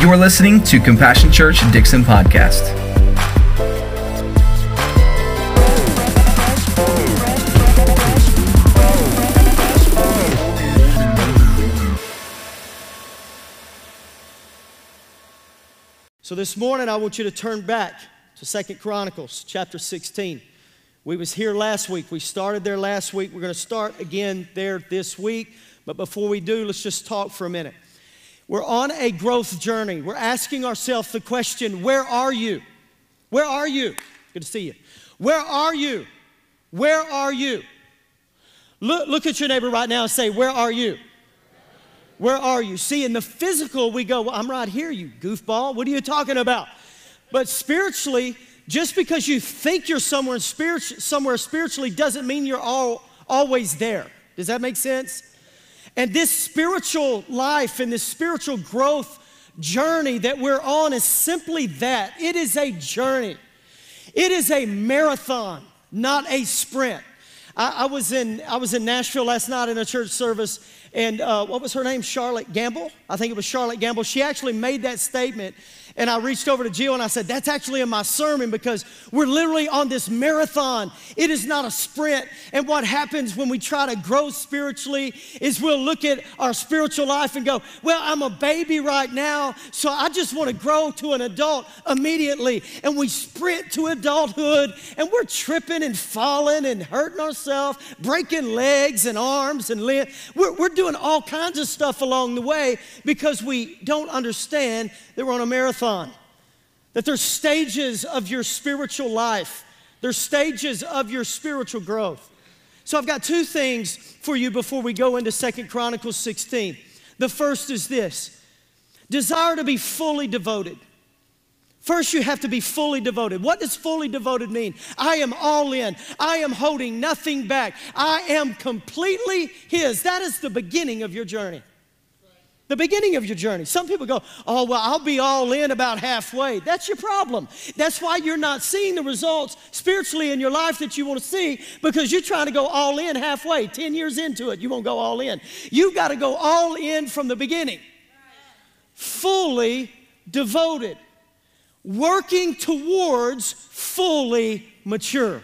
You're listening to Compassion Church Dixon Podcast. So this morning I want you to turn back to Second Chronicles chapter 16. We was here last week. We started there last week. We're going to start again there this week. But before we do, let's just talk for a minute. We're on a growth journey. We're asking ourselves the question, where are you? Where are you? Good to see you. Where are you? Where are you? Look, look at your neighbor right now and say, Where are you? Where are you? See, in the physical, we go, well, I'm right here, you goofball. What are you talking about? But spiritually, just because you think you're somewhere, spirit, somewhere spiritually doesn't mean you're all, always there. Does that make sense? And this spiritual life and this spiritual growth journey that we're on is simply that it is a journey, it is a marathon, not a sprint. I, I was, in, I was in Nashville last night in a church service, and uh, what was her name? Charlotte Gambill. I think it was Charlotte Gambill. She actually made that statement and I reached over to Jill and I said, That's actually in my sermon because we're literally on this marathon. It is not a sprint. And what happens when we try to grow spiritually is we'll look at our spiritual life and go, Well, I'm a baby right now, so I just want to grow to an adult immediately. And we sprint to adulthood and we're tripping and falling and hurting ourselves, breaking legs and arms and limbs. We're, we're doing all kinds of stuff along the way because we don't understand that we're on a marathon, that there's stages of your spiritual life, there's stages of your spiritual growth. So I've got two things for you before we go into Second Chronicles 16. The first is this desire to be fully devoted. First, you have to be fully devoted. What does fully devoted mean? I am all in. I am holding nothing back. I am completely His. That is the beginning of your journey the beginning of your journey. Some people go, Oh, well, I'll be all in about halfway. That's your problem. That's why you're not seeing the results spiritually in your life that you want to see because you're trying to go all in halfway. 10 years into it, you won't go all in. You've got to go all in from the beginning, fully devoted, working towards fully mature.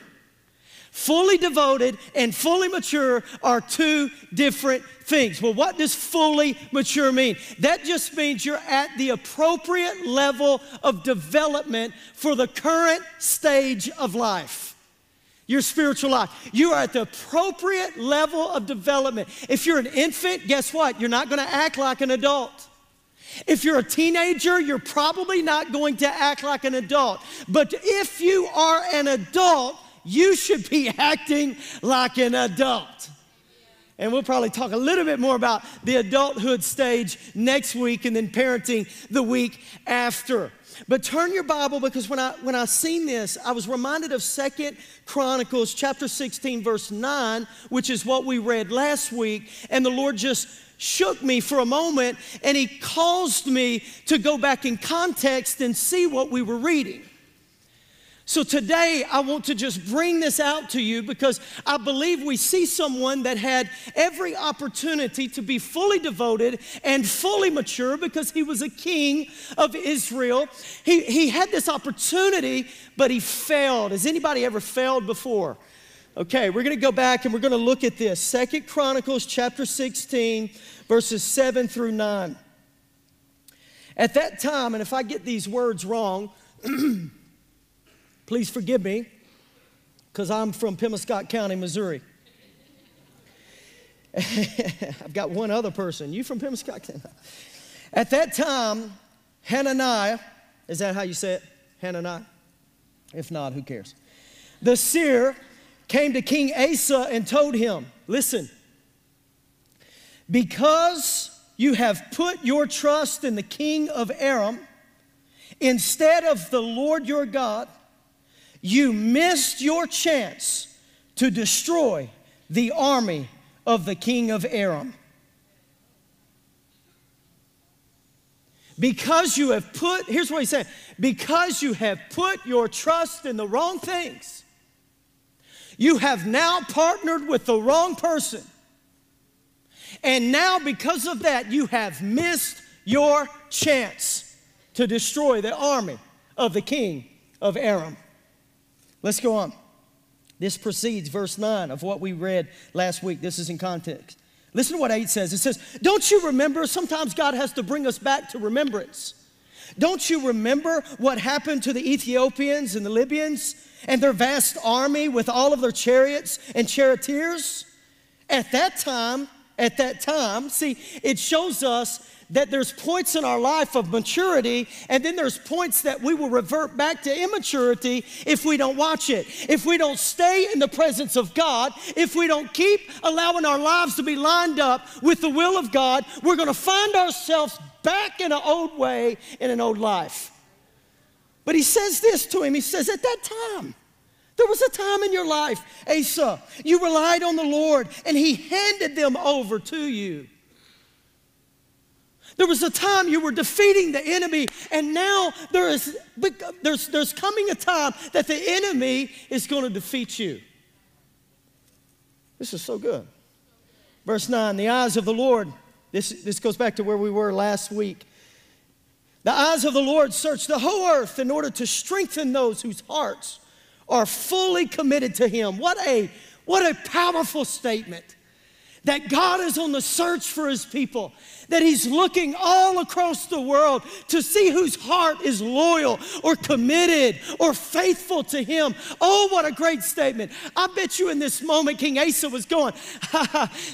Fully devoted and fully mature are two different things. Well, what does fully mature mean? That just means you're at the appropriate level of development for the current stage of life. Your spiritual life. You are at the appropriate level of development. If you're an infant, guess what? You're not going to act like an adult. If you're a teenager, you're probably not going to act like an adult. But if you are an adult, you should be acting like an adult. And we'll probably talk a little bit more about the adulthood stage next week and then parenting the week after. But turn your Bible because when I when I seen this, I was reminded of Second Chronicles chapter 16, verse 9, which is what we read last week, and the Lord just shook me for a moment and he caused me to go back in context and see what we were reading. So today, I want to just bring this out to you because I believe we see someone that had every opportunity to be fully devoted and fully mature because he was a king of Israel. He, he had this opportunity, but he failed. Has anybody ever failed before? Okay, we're going to go back and we're going to look at this. Second Chronicles chapter 16, verses 7 through 9. At that time, and if I get these words wrong, Please forgive me, because I'm from Pemiscot County, Missouri. I've got one other person. You from Pemiscot County? At that time, Hananiah, is that how you say it? Hananiah? If not, who cares? The seer came to King Asa and told him, Listen, because you have put your trust in the king of Aram instead of the Lord your God, you missed your chance to destroy the army of the king of Aram. Because you have put, here's what he said, because you have put your trust in the wrong things, you have now partnered with the wrong person. And now, because of that, you have missed your chance. to destroy the army of the king of Aram. Let's go on. This precedes verse 9 of what we read last week. This is in context. Listen to what 8 says. It says, Don't you remember? Sometimes God has to bring us back to remembrance. Don't you remember what happened to the Ethiopians and the Libyans and their vast army with all of their chariots and charioteers? At that time, at that time, see, it shows us that there's points in our life of maturity, and then there's points that we will revert back to immaturity if we don't watch it. If we don't stay in the presence of God, if we don't keep allowing our lives to be lined up with the will of God, we're gonna find ourselves back in an old way, in an old life. But he says this to him He says, At that time, there was a time in your life, Asa, you relied on the Lord, and he handed them over to you. There was a time you were defeating the enemy, and now there is, there's, there's coming a time that the enemy is going to defeat you. This is so good. Verse 9 The eyes of the Lord, this, this goes back to where we were last week. The eyes of the Lord search the whole earth in order to strengthen those whose hearts are fully committed to Him. What a, what a powerful statement that God is on the search for his people, that he's looking all across the world to see whose heart is loyal or committed or faithful to him. Oh, what a great statement. I bet you in this moment King Asa was going,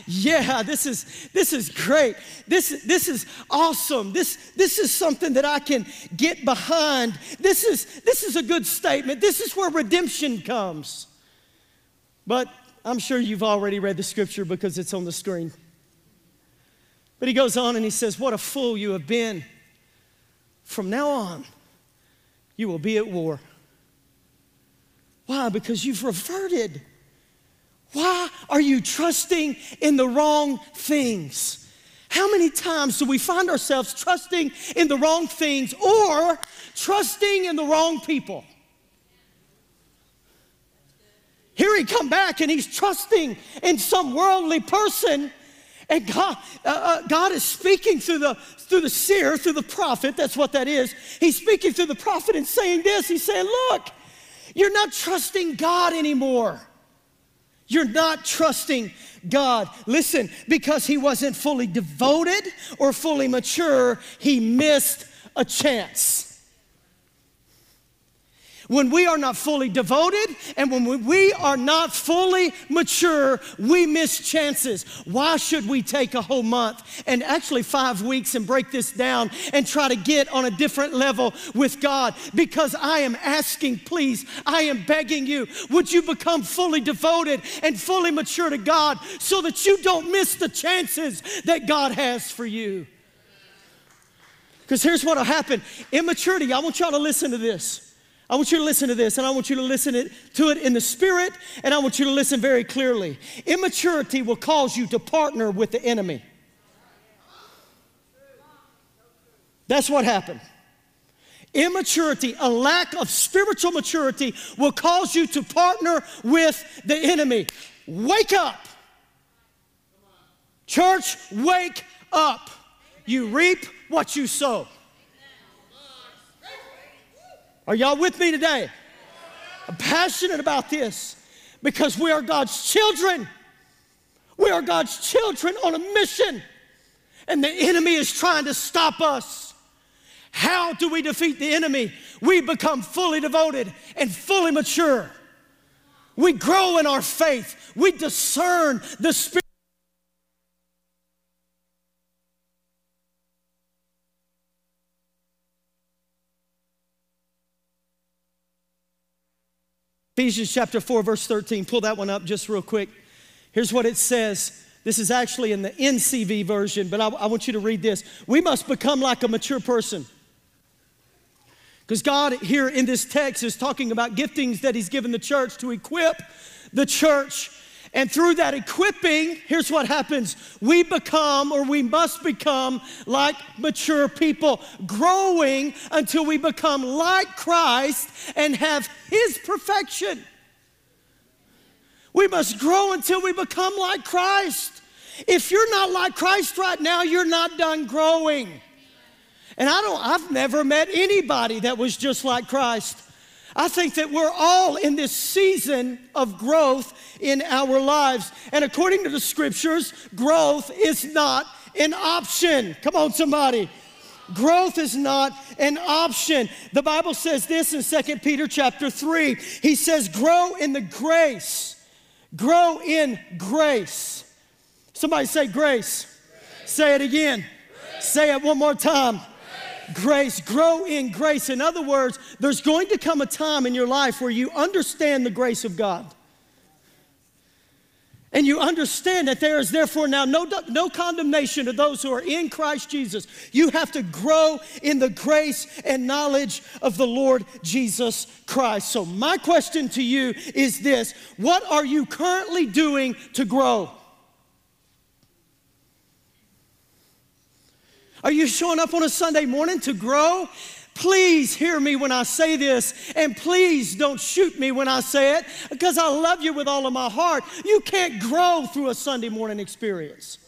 yeah, this is this is great. This, this is awesome. This, this is something that I can get behind. This is this is a good statement. This is where redemption comes. But I'm sure you've already read the scripture because it's on the screen. But he goes on and he says, What a fool you have been. From now on, you will be at war. Why? Because you've reverted. Why are you trusting in the wrong things? How many times do we find ourselves trusting in the wrong things or trusting in the wrong people? Here he come back and he's trusting in some worldly person. And God, uh, uh, God is speaking through the, through the seer, through the prophet. That's what that is. He's speaking through the prophet and saying this. He's saying, Look, you're not trusting God anymore. You're not trusting God. Listen, because he wasn't fully devoted or fully mature, he missed a chance. When we are not fully devoted and when we are not fully mature, we miss chances. Why should we take a whole month and actually five weeks and break this down and try to get on a different level with God? Because I am asking, please, I am begging you, would you become fully devoted and fully mature to God so that you don't miss the chances that God has for you? Because here's what will happen immaturity, I want y'all to listen to this. I want you to listen to this, and I want you to listen to it in the spirit, and I want you to listen very clearly. Immaturity will cause you to partner with the enemy. That's what happened. Immaturity, a lack of spiritual maturity, will cause you to partner with the enemy. Wake up. Church, wake up. You reap what you sow. Are y'all with me today? I'm passionate about this because we are God's children. We are God's children on a mission, and the enemy is trying to stop us. How do we defeat the enemy? We become fully devoted and fully mature. We grow in our faith. We discern the spirit. Ephesians chapter 4, verse 13. Pull that one up just real quick. Here's what it says. This is actually in the NCV version, but I, I want you to read this. We must become like a mature person. Because God here in this text is talking about giftings that He's given the church to equip the church and through that equipping, here's what happens we become, or we must become, like mature people, growing until we become like Christ and have His perfection. We must grow until we become like Christ. If you're not like Christ right now, you're not done growing. And I don't, I've never met anybody that was just like Christ. I think that we're all in this season of growth in our lives. And according to the scriptures, growth is not an option. Come on, somebody. Growth is not an option. The Bible says this in 2 Peter chapter 3. He says, grow in the grace. Grow in grace. Somebody say grace. grace. Say it again. Grace. Say it one more time grace, grow in grace. In other words, there's going to come a time in your life where you understand the grace of God. And you understand that there is therefore now no, no condemnation to those who are in Christ Jesus. You have to grow in the grace and knowledge of the Lord Jesus Christ. So, my question to you is this What are you currently doing to grow? Are you showing up on a Sunday morning to grow? Please hear me when I say this, and please don't shoot me when I say it, because I love you with all of my heart. You can't grow through a Sunday morning experience.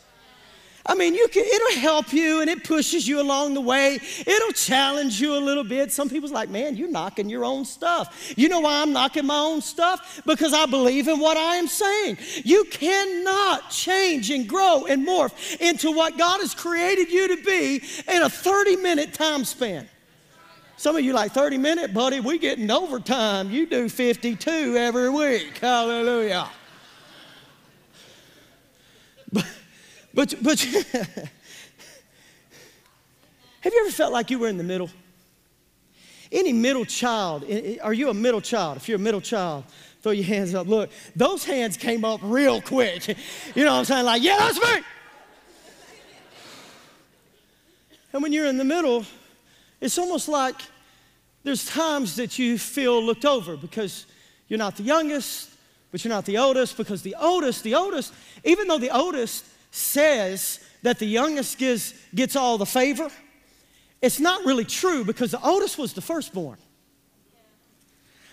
I mean, you can, it'll help you and it pushes you along the way. It'll challenge you a little bit. Some people's like, man, you're knocking your own stuff. You know why I'm knocking my own stuff? Because I believe in what I am saying. You cannot change and grow and morph into what God has created you to be in a 30 minute time span. Some of you like 30 minute, buddy, we getting overtime. You do 52 every week. Hallelujah. But, but have you ever felt like you were in the middle? Any middle child, are you a middle child? If you're a middle child, throw your hands up. Look, those hands came up real quick. You know what I'm saying? Like, yeah, that's me. And when you're in the middle, it's almost like there's times that you feel looked over because you're not the youngest, but you're not the oldest, because the oldest, the oldest, even though the oldest says that the youngest gets, all the favor, it's not really true because the oldest was the firstborn.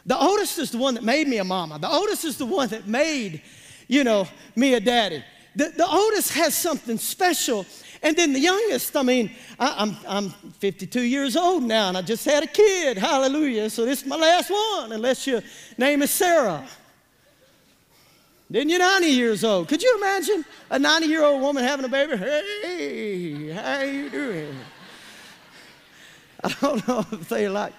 The oldest is the one that made me a mama. The oldest is the one that made, you know, me a daddy. The, the oldest has something special. And then the youngest, I mean, I, I'm, I'm 52 years old now and I just had a kid. Hallelujah. So this is my last one, unless your name is Sarah. Then you're 90 years old. Could you imagine a 90 year old woman having a baby? Hey, how you doing? I don't know if they like.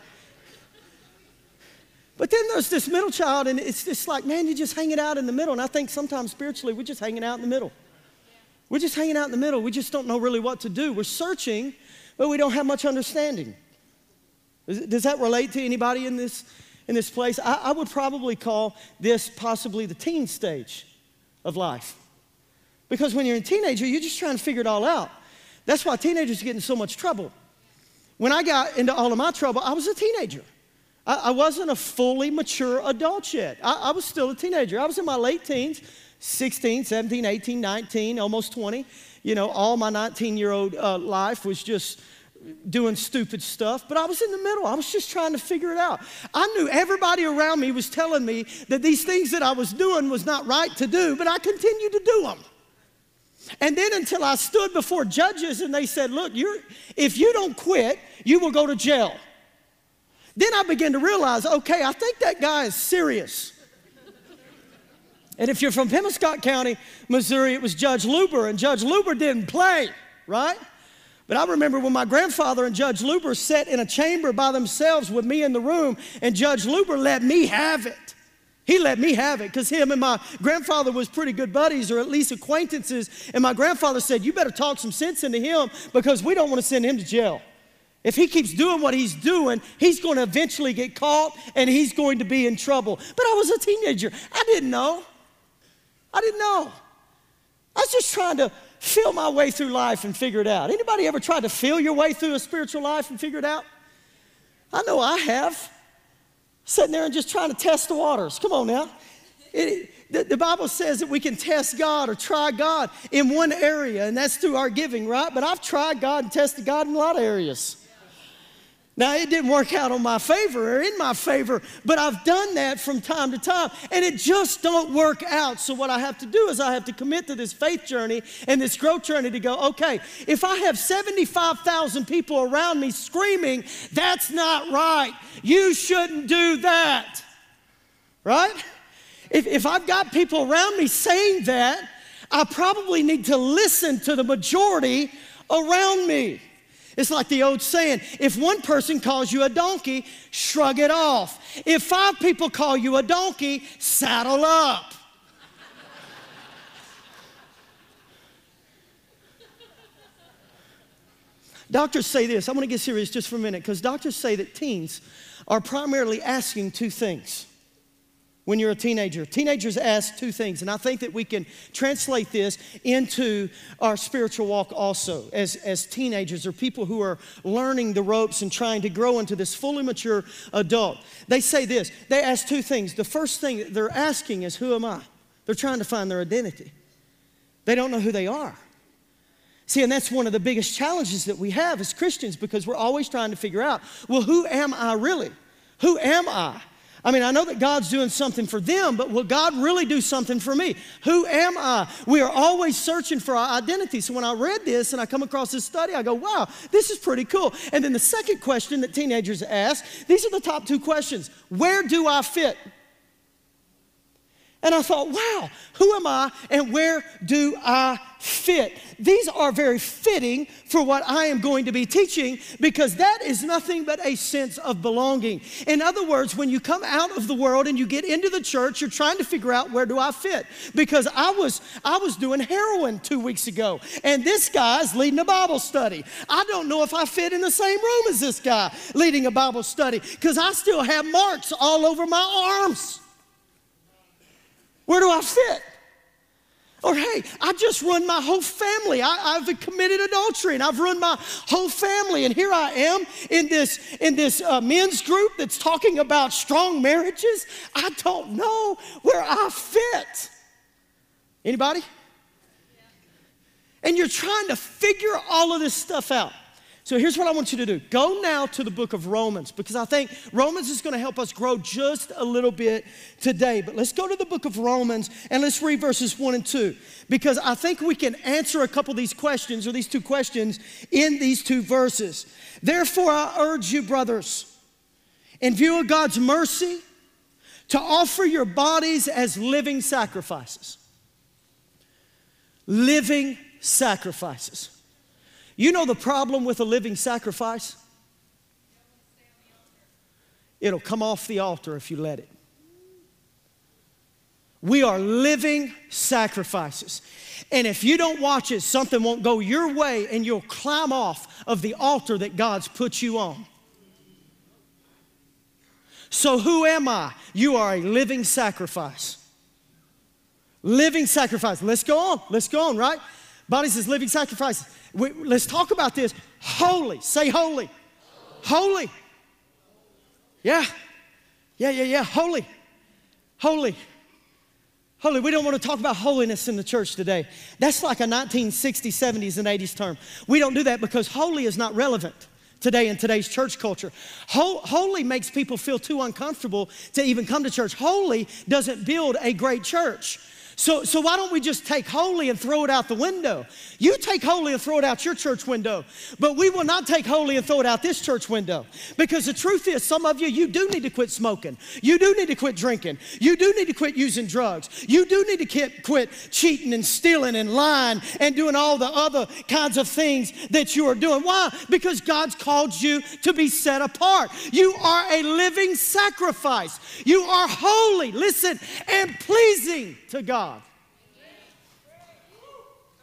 But then there's this middle child, and it's just like, man, you're just hanging out in the middle. And I think sometimes spiritually, we're just hanging out in the middle. We're just hanging out in the middle. We just don't know really what to do. We're searching, but we don't have much understanding. Does that relate to anybody in this, in this place, I, I would probably call this possibly the teen stage of life. Because when you're a teenager, you're just trying to figure it all out. That's why teenagers get in so much trouble. When I got into all of my trouble, I was a teenager. I, I wasn't a fully mature adult yet. I, I, was still a teenager. I was in my late teens 16, 17, 18, 19, almost 20. You know, all my 19 year old uh, life was just doing stupid stuff, but I was in the middle. I was just trying to figure it out. I knew everybody around me was telling me that these things that I was doing was not right to do, but I continued to do them. And then until I stood before judges and they said, Look, you're, if you don't quit, you will go to jail. Then I began to realize, okay, I think that guy is serious. and if you're from Pemiscot County, Missouri, it was Judge Luber, and Judge Luber didn't play, right? But I remember when my grandfather and Judge Luber sat in a chamber by themselves with me in the room, and Judge Luber let me have it. He let me have it because him and my grandfather was pretty good buddies or at least acquaintances. And my grandfather said, You better talk some sense into him because we don't want to send him to jail. If he keeps doing what he's doing, he's going to eventually get caught and he's going to be in trouble. But I was a teenager. I didn't know. I didn't know. I was just trying to feel my way through life and figure it out. Anybody ever tried to feel your way through a spiritual life and figure it out? I know I have. Sitting there and just trying to test the waters. Come on now. It, the, the, Bible says that we can test God or try God in one area, and that's through our giving, right? But I've tried God and tested God in a lot of areas. Now, it didn't work out on my favor or in my favor, but I've done that from time to time, and it just don't work out. So what I have to do is I have to commit to this faith journey and this growth journey to go, okay, if I have 75,000 people around me screaming, that's not right. You shouldn't do that. Right? If, if I've got people around me saying that, I probably need to listen to the majority around me. It's like the old saying if one person calls you a donkey, shrug it off. If five people call you a donkey, saddle up. doctors say this. I want to get serious just for a minute because doctors say that teens are primarily asking two things when you're a teenager. Teenagers ask two things, and I think that we can translate this into our spiritual walk also as, as teenagers or people who are learning the ropes and trying to grow into this fully mature adult. They say this they ask two things. The first thing they're asking is, Who am I? They're trying to find their identity, they don't know who they are. See, and that's one of the biggest challenges that we have as Christians because we're always trying to figure out, well, who am I really? Who am I? I mean, I know that God's doing something for them, but will God really do something for me? Who am I? We are always searching for our identity. So when I read this and I come across this study, I go, wow, this is pretty cool. And then the second question that teenagers ask these are the top two questions Where do I fit? And I thought, wow, who am I and where do I fit? These are very fitting for what I am going to be teaching because that is nothing but a sense of belonging. In other words, when you come out of the world and you get into the church, you're trying to figure out where do I fit? Because I was I was doing heroin 2 weeks ago and this guy's leading a Bible study. I don't know if I fit in the same room as this guy leading a Bible study because I still have marks all over my arms. Where do I fit? Or, hey, I just run my whole family. I, have committed adultery and I've run my whole family. And here I am in this, in this uh, men's group that's talking about strong marriages. I don't know where I fit. Anybody? And you're trying to figure all of this stuff out. So here's what I want you to do go now to the book of Romans because I think Romans is going to help us grow just a little bit today. But let's go to the book of Romans and let's read verses 1 and 2 because I think we can answer a couple of these questions or these two questions in these two verses. Therefore, I urge you, brothers, in view of God's mercy, to offer your bodies as living sacrifices. Living sacrifices. You know the problem with a living sacrifice? It'll come off the altar if you let it. We are living sacrifices. And if you don't watch it, something won't go your way and you'll climb off of the altar that God's put you on. So, who am I? You are a living sacrifice. Living sacrifice. Let's go on. Let's go on, right? Bodies as living sacrifices. We, let's talk about this. Holy. Say holy. Holy. Yeah. Yeah, yeah, yeah. Holy. Holy. Holy. We don't want to talk about holiness in the church today. That's like a 1960s, 70s, and 80s term. We don't do that because holy is not relevant today in today's church culture. Holy makes people feel too uncomfortable to even come to church. Holy doesn't build a great church. So, so why don't we just take holy and throw it out the window? You take holy and throw it out your church window, but we will not take holy and throw it out this church window. Because the truth is, some of you, you do need to quit smoking. You do need to quit drinking. You do need to quit using drugs. You do need to quit, cheating and stealing and lying and doing all the other kinds of things that you are doing. Why? Because God's called you to be set apart. You are a living sacrifice. You are holy, listen, and pleasing to God.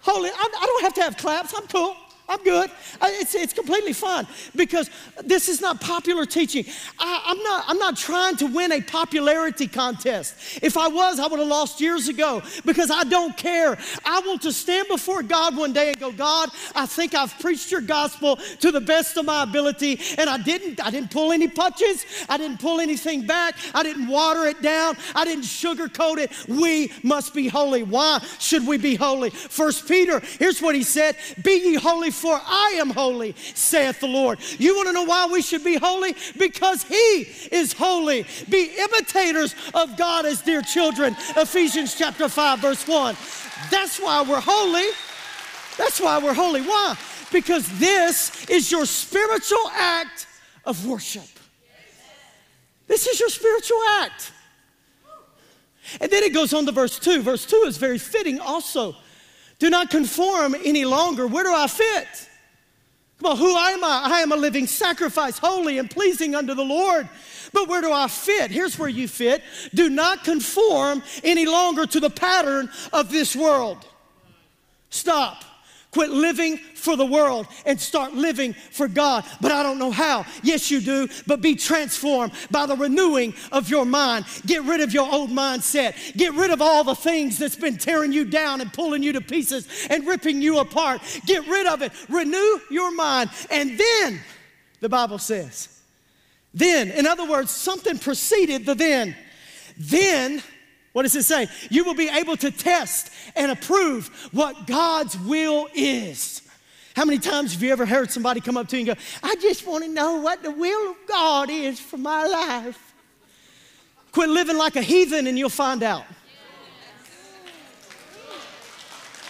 Holy, I, I don't have to have claps. I'm cool. I'm good. It's, it's completely fine because this is not popular teaching. I, am not, I'm not trying to win a popularity contest. If I was, I would have lost years ago because I don't care. I want to stand before God one day and go, God, I think I've preached your gospel to the best of my ability and I didn't, I didn't pull any punches. I didn't pull anything back. I didn't water it down. I didn't sugarcoat it. We must be holy. Why should we be holy? First Peter, here's what he said, be ye holy for I am holy, saith the Lord. You want to know why we should be holy? Because He is holy. Be imitators of God as dear children. Ephesians chapter 5, verse 1. That's why we're holy. That's why we're holy. Why? Because this is your spiritual act of worship. This is your spiritual act. And then it goes on to verse 2. Verse 2 is very fitting also. Do not conform any longer. Where do I fit? Come on, who am I? I am a living sacrifice, holy and pleasing unto the Lord. But where do I fit? Here's where you fit. Do not conform any longer to the pattern of this world. Stop. Quit living for the world and start living for God. But I don't know how. Yes, you do, but be transformed by the renewing of your mind. Get rid of your old mindset. Get rid of all the things that's been tearing you down and pulling you to pieces and ripping you apart. Get rid of it. Renew your mind. And then, the Bible says, then, in other words, something preceded the then. Then, what does it say? You will be able to test and approve what God's will is. How many times have you ever heard somebody come up to you and go, I just want to know what the will of God is for my life? Quit living like a heathen and you'll find out.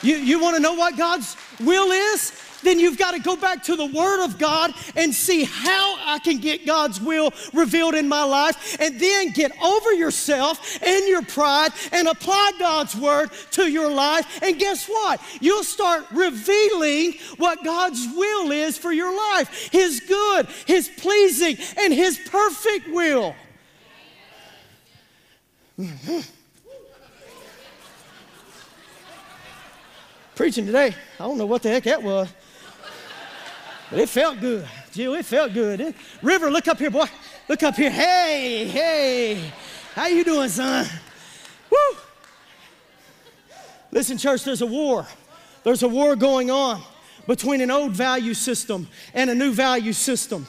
You, you want to know what God's will is? Then you've got to go back to the Word of God and see how I can get God's will revealed in my life, and then get over yourself and your pride and apply God's Word to your life. And guess what? You'll start revealing what God's will is for your life His good, His pleasing, and His perfect will. Preaching today, I don't know what the heck that was. But it felt good. Jill, it felt good. It, River, look up here, boy. Look up here. Hey, hey. How you doing, son? Woo! Listen, church, there's a war. There's a war going on between an old value system and a new value system.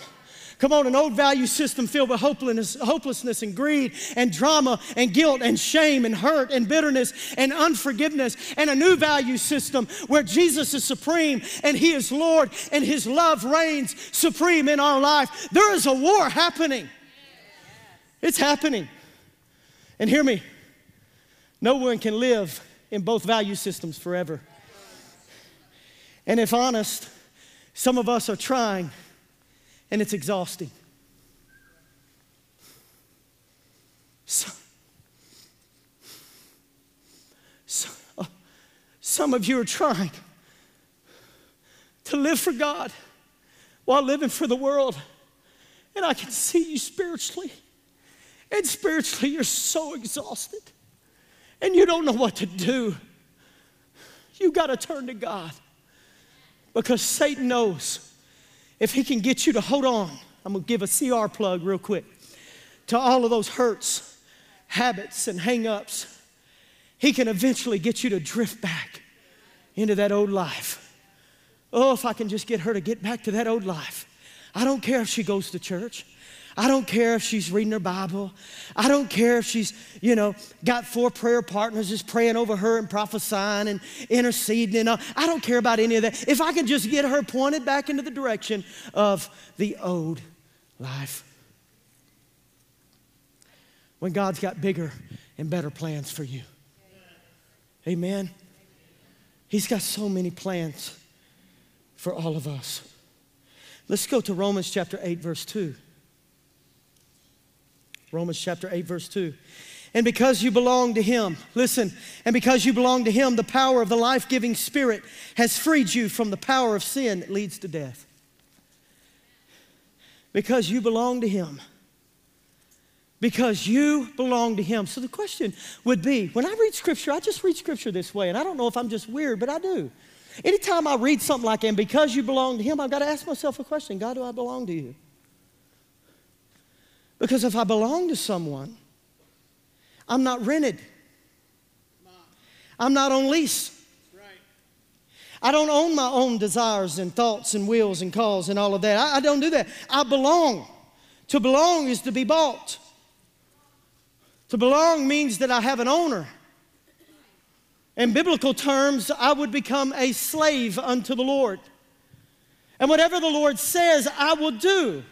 Come on, an old value system filled with hopelessness, hopelessness and greed and drama and guilt and shame and hurt and bitterness and unforgiveness, and a new value system where Jesus is supreme and He is Lord and His love reigns supreme in our life. There is a war happening. It's happening. And hear me no one can live in both value systems forever. And if honest, some of us are trying and it's exhausting. So, so, uh, some of you are trying to live for God while living for the world. And I can see you spiritually. And spiritually, you're so exhausted. And you don't know what to do. You got to turn to God because Satan knows if he can get you to hold on, I'm gonna give a CR plug real quick to all of those hurts, habits, and hang ups, he can eventually get you to drift back into that old life. Oh, if I can just get her to get back to that old life. I don't care if she goes to church. I don't care if she's reading her Bible. I don't care if she's, you know, got four prayer partners just praying over her and prophesying and interceding and all. I don't care about any of that. If I can just get her pointed back into the direction of the old life. When God's got bigger and better plans for you. Amen. He's got so many plans for all of us. Let's go to Romans chapter 8, verse 2. Romans chapter 8, verse 2. And because you belong to Him, listen, and because you belong to Him, the power of the life giving Spirit has freed you from the power of sin that leads to death. Because you belong to Him. Because you belong to Him. So the question would be when I read Scripture, I just read Scripture this way, and I don't know if I'm just weird, but I do. Anytime I read something like, and because you belong to Him, I've got to ask myself a question God, do I belong to you? Because if I belong to someone, I'm not rented. I'm not on lease. I don't own my own desires and thoughts and wills and calls and all of that. I, I, don't do that. I belong. To belong is to be bought. To belong means that I have an owner. In biblical terms, I would become a slave unto the Lord. And whatever the Lord says, I will do.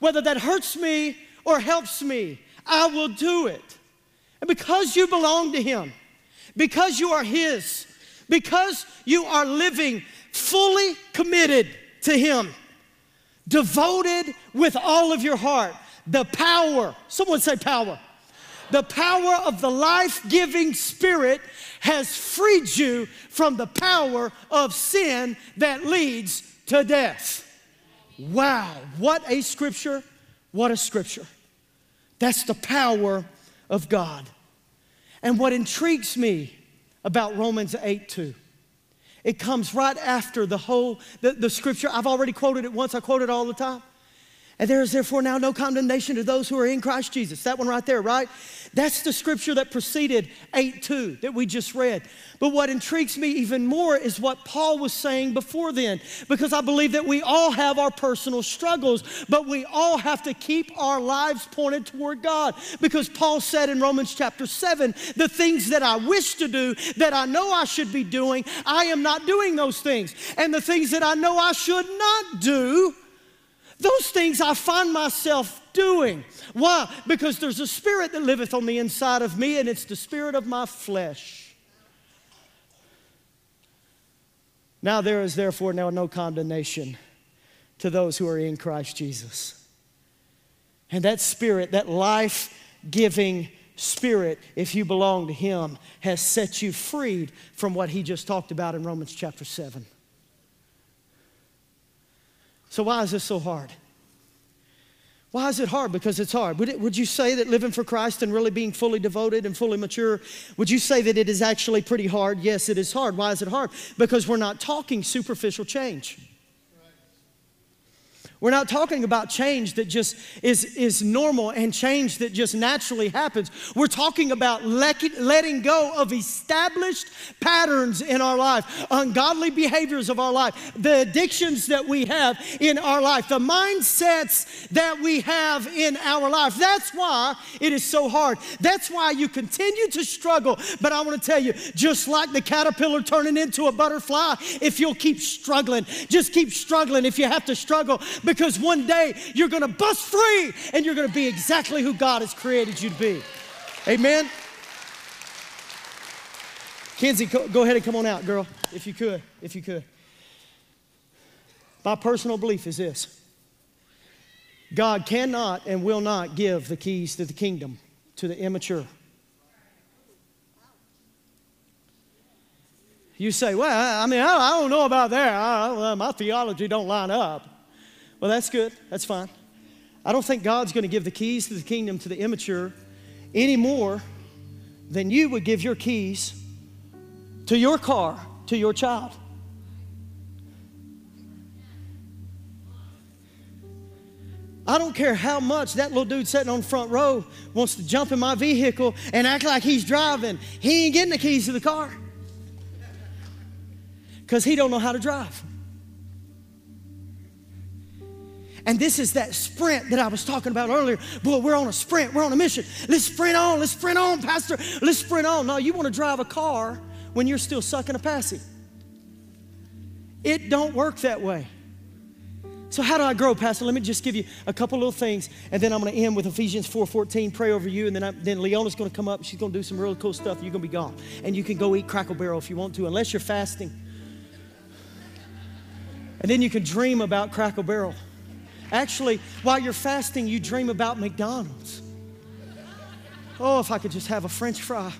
Whether that hurts me or helps me, I will do it. And because you belong to Him, because you are His, because you are living fully committed to Him, devoted with all of your heart, the power, someone say power. The power of the life giving Spirit has freed you from the power of sin that leads to death. Wow, what a scripture! What a scripture. That's the power of God. And what intrigues me about Romans 8 2, it comes right after the whole, the, the scripture. I've already quoted it once, I quote it all the time. And there is therefore now no condemnation to those who are in Christ Jesus. That one right there, right? That's the scripture that preceded 8 2 that we just read. But what intrigues me even more is what Paul was saying before then, because I believe that we all have our personal struggles, but we all have to keep our lives pointed toward God. Because Paul said in Romans chapter 7 the things that I wish to do, that I know I should be doing, I am not doing those things. And the things that I know I should not do, those things I find myself doing. Why? Because there's a spirit that liveth on the inside of me, and it's the spirit of my flesh. Now there is therefore now no condemnation to those who are in Christ Jesus. And that spirit, that life giving spirit, if you belong to Him, has set you freed from what He just talked about in Romans chapter 7. So, why is this so hard? Why is it hard? Because it's hard. Would, it, would you say that living for Christ and really being fully devoted and fully mature, would you say that it is actually pretty hard? Yes, it is hard. Why is it hard? Because we're not talking superficial change. We're not talking about change that just is, is normal and change that just naturally happens. We're talking about letting go of established patterns in our life, ungodly behaviors of our life, the addictions that we have in our life, the mindsets that we have in our life. That's why it is so hard. That's why you continue to struggle. But I want to tell you, just like the caterpillar turning into a butterfly, if you'll keep struggling, just keep struggling if you have to struggle because one day you're going to bust free and you're going to be exactly who God has created you to be. Amen. Kenzie, go ahead and come on out, girl, if you could, if you could. My personal belief is this God cannot and will not give the keys to the kingdom to the immature. You say, well, I mean, I don't know about that. I, my theology don't line up. Well, that's good. That's fine. I don't think God's going to give the keys to the kingdom to the immature any more than you would give your keys to your car to your child. I don't care how much that little dude sitting on the front row wants to jump in my vehicle and act like he's driving. He ain't getting the keys to the car because he don't know how to drive. And this is that sprint that I was talking about earlier. Boy, we're on a sprint. We're on a mission. Let's sprint on. Let's sprint on, Pastor. Let's sprint on. No, you want to drive a car when you're still sucking a passy. It don't work that way. So how do I grow, Pastor? Let me just give you a couple little things, and then I'm going to end with Ephesians 4:14. Pray over you, and then I, then Leona's going to come up. She's going to do some really cool stuff. You're going to be gone, and you can go eat Cracker Barrel if you want to, unless you're fasting. And then you can dream about Cracker Barrel. Actually, while you're fasting, you dream about McDonald's. Oh, if I could just have a french fry.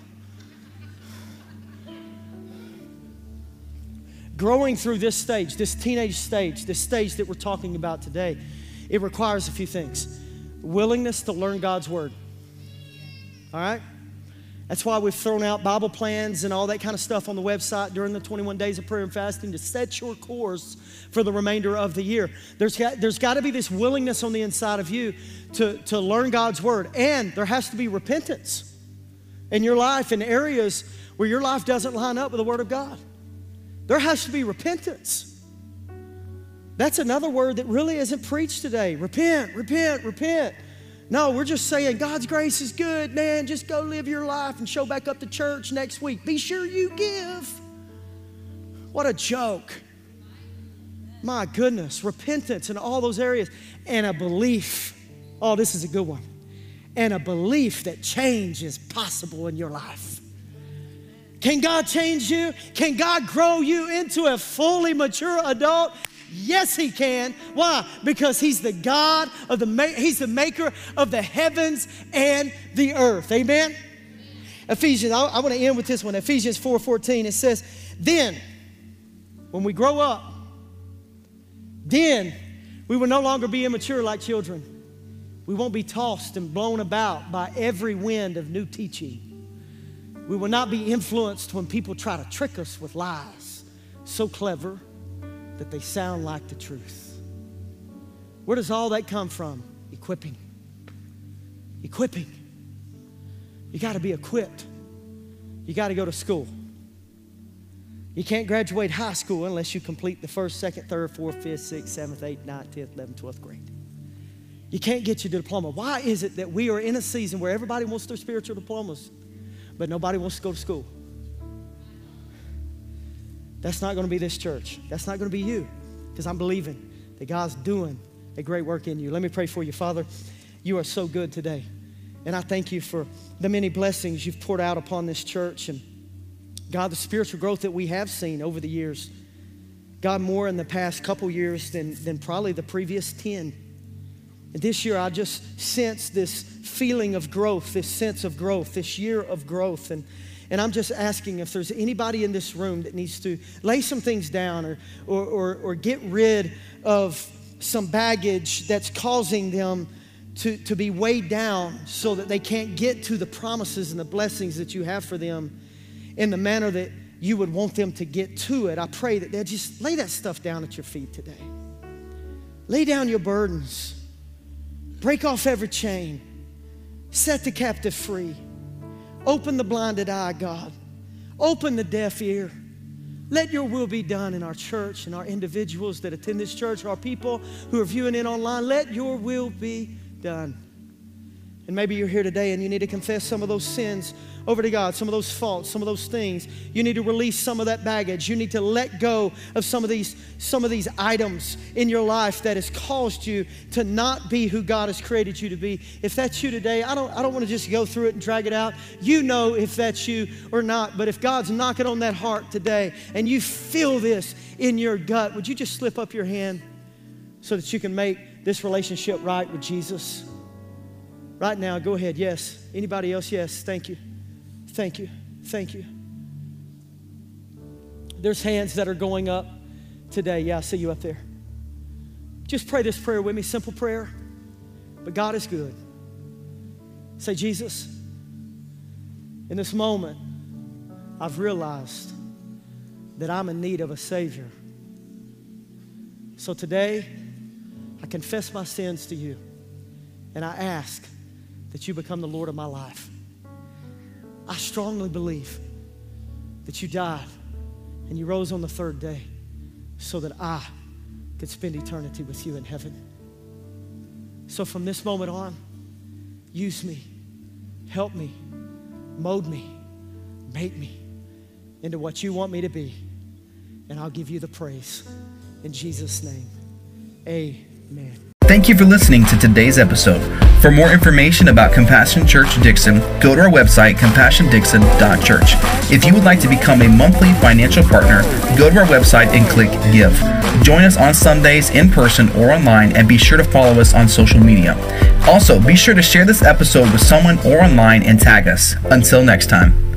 Growing through this stage, this teenage stage, this stage that we're talking about today, it requires a few things willingness to learn God's word. All right? That's why we've thrown out Bible plans and all that kind of stuff on the website during the 21 days of prayer and fasting to set your course for the remainder of the year. There's got, there's got to be this willingness on the inside of you to, to learn God's word, and there has to be repentance in your life in areas where your life doesn't line up with the Word of God. There has to be repentance. That's another word that really isn't preached today. Repent, repent, repent. No, we're just saying God's grace is good, man. Just go live your life and show back up to church next week. Be sure you give. What a joke. My goodness, repentance in all those areas and a belief. Oh, this is a good one. And a belief that change is possible in your life. Can God change you? Can God grow you into a fully mature adult? Yes, he can. Why? Because he's the God of the he's the maker of the heavens and the earth. Amen. Ephesians, I, I want to end with this one. Ephesians 4:14. it says, "Then when we grow up, then we will no longer be immature like children. We won't be tossed and blown about by every wind of new teaching. We will not be influenced when people try to trick us with lies so clever that they sound like the truth. Where does all that come from? Equipping. Equipping. You got to be equipped. You got to go to school. You can't graduate high school unless you complete the first, second, third, fourth, fifth, sixth, seventh, eighth, ninth, tenth, eleventh, twelfth grade. You can't get your diploma. Why is it that we are in a season where everybody wants their spiritual diplomas, but nobody wants to go to school? That's not going to be this church. That's not going to be you, because I'm believing that God's doing a great work in you. Let me pray for you, Father. You are so good today. And I thank you for the many blessings you've poured out upon this church and God, the spiritual growth that we have seen over the years. God, more in the past couple years than, than probably the previous 10. And this year, I just sense this feeling of growth, this sense of growth, this year of growth. And, and I'm just asking if there's anybody in this room that needs to lay some things down or, or, or, or get rid of some baggage that's causing them to, to be weighed down so that they can't get to the promises and the blessings that you have for them in the manner that you would want them to get to it. I pray that they'll just lay that stuff down at your feet today. Lay down your burdens, break off every chain, set the captive free, open the blinded eye, God, open the deaf ear. Let your will be done in our church and our individuals that attend this church, our people who are viewing it online. Let your will be done. And maybe you're here today and you need to confess some of those sins over to God, some of those faults, some of those things. You need to release some of that baggage. You need to let go of some of these some of these items in your life that has caused you to not be who God has created you to be. If that's you today, I don't I don't want to just go through it and drag it out. You know if that's you or not. But if God's knocking on that heart today and you feel this in your gut, would you just slip up your hand so that you can make this relationship right with Jesus? Right now, go ahead. Yes. Anybody else? Yes. Thank you. Thank you. Thank you. There's hands that are going up today. Yeah, I see you up there. Just pray this prayer with me, simple prayer. But God is good. Say, Jesus, in this moment, I've realized that I'm in need of a Savior. So today, I confess my sins to you, and I ask that you become the Lord of my life. I strongly believe that you died and you rose on the third day so that I could spend eternity with you in heaven. So from this moment on, use me, help me, mold me, make me into what you want me to be. And I'll give you the praise. In Jesus' name, amen. Thank you for listening to today's episode. For more information about Compassion Church Dixon, go to our website, compassiondixon.church. If you would like to become a monthly financial partner, go to our website and click Give. Join us on Sundays in person or online, and be sure to follow us on social media. Also, be sure to share this episode with someone or online and tag us. Until next time.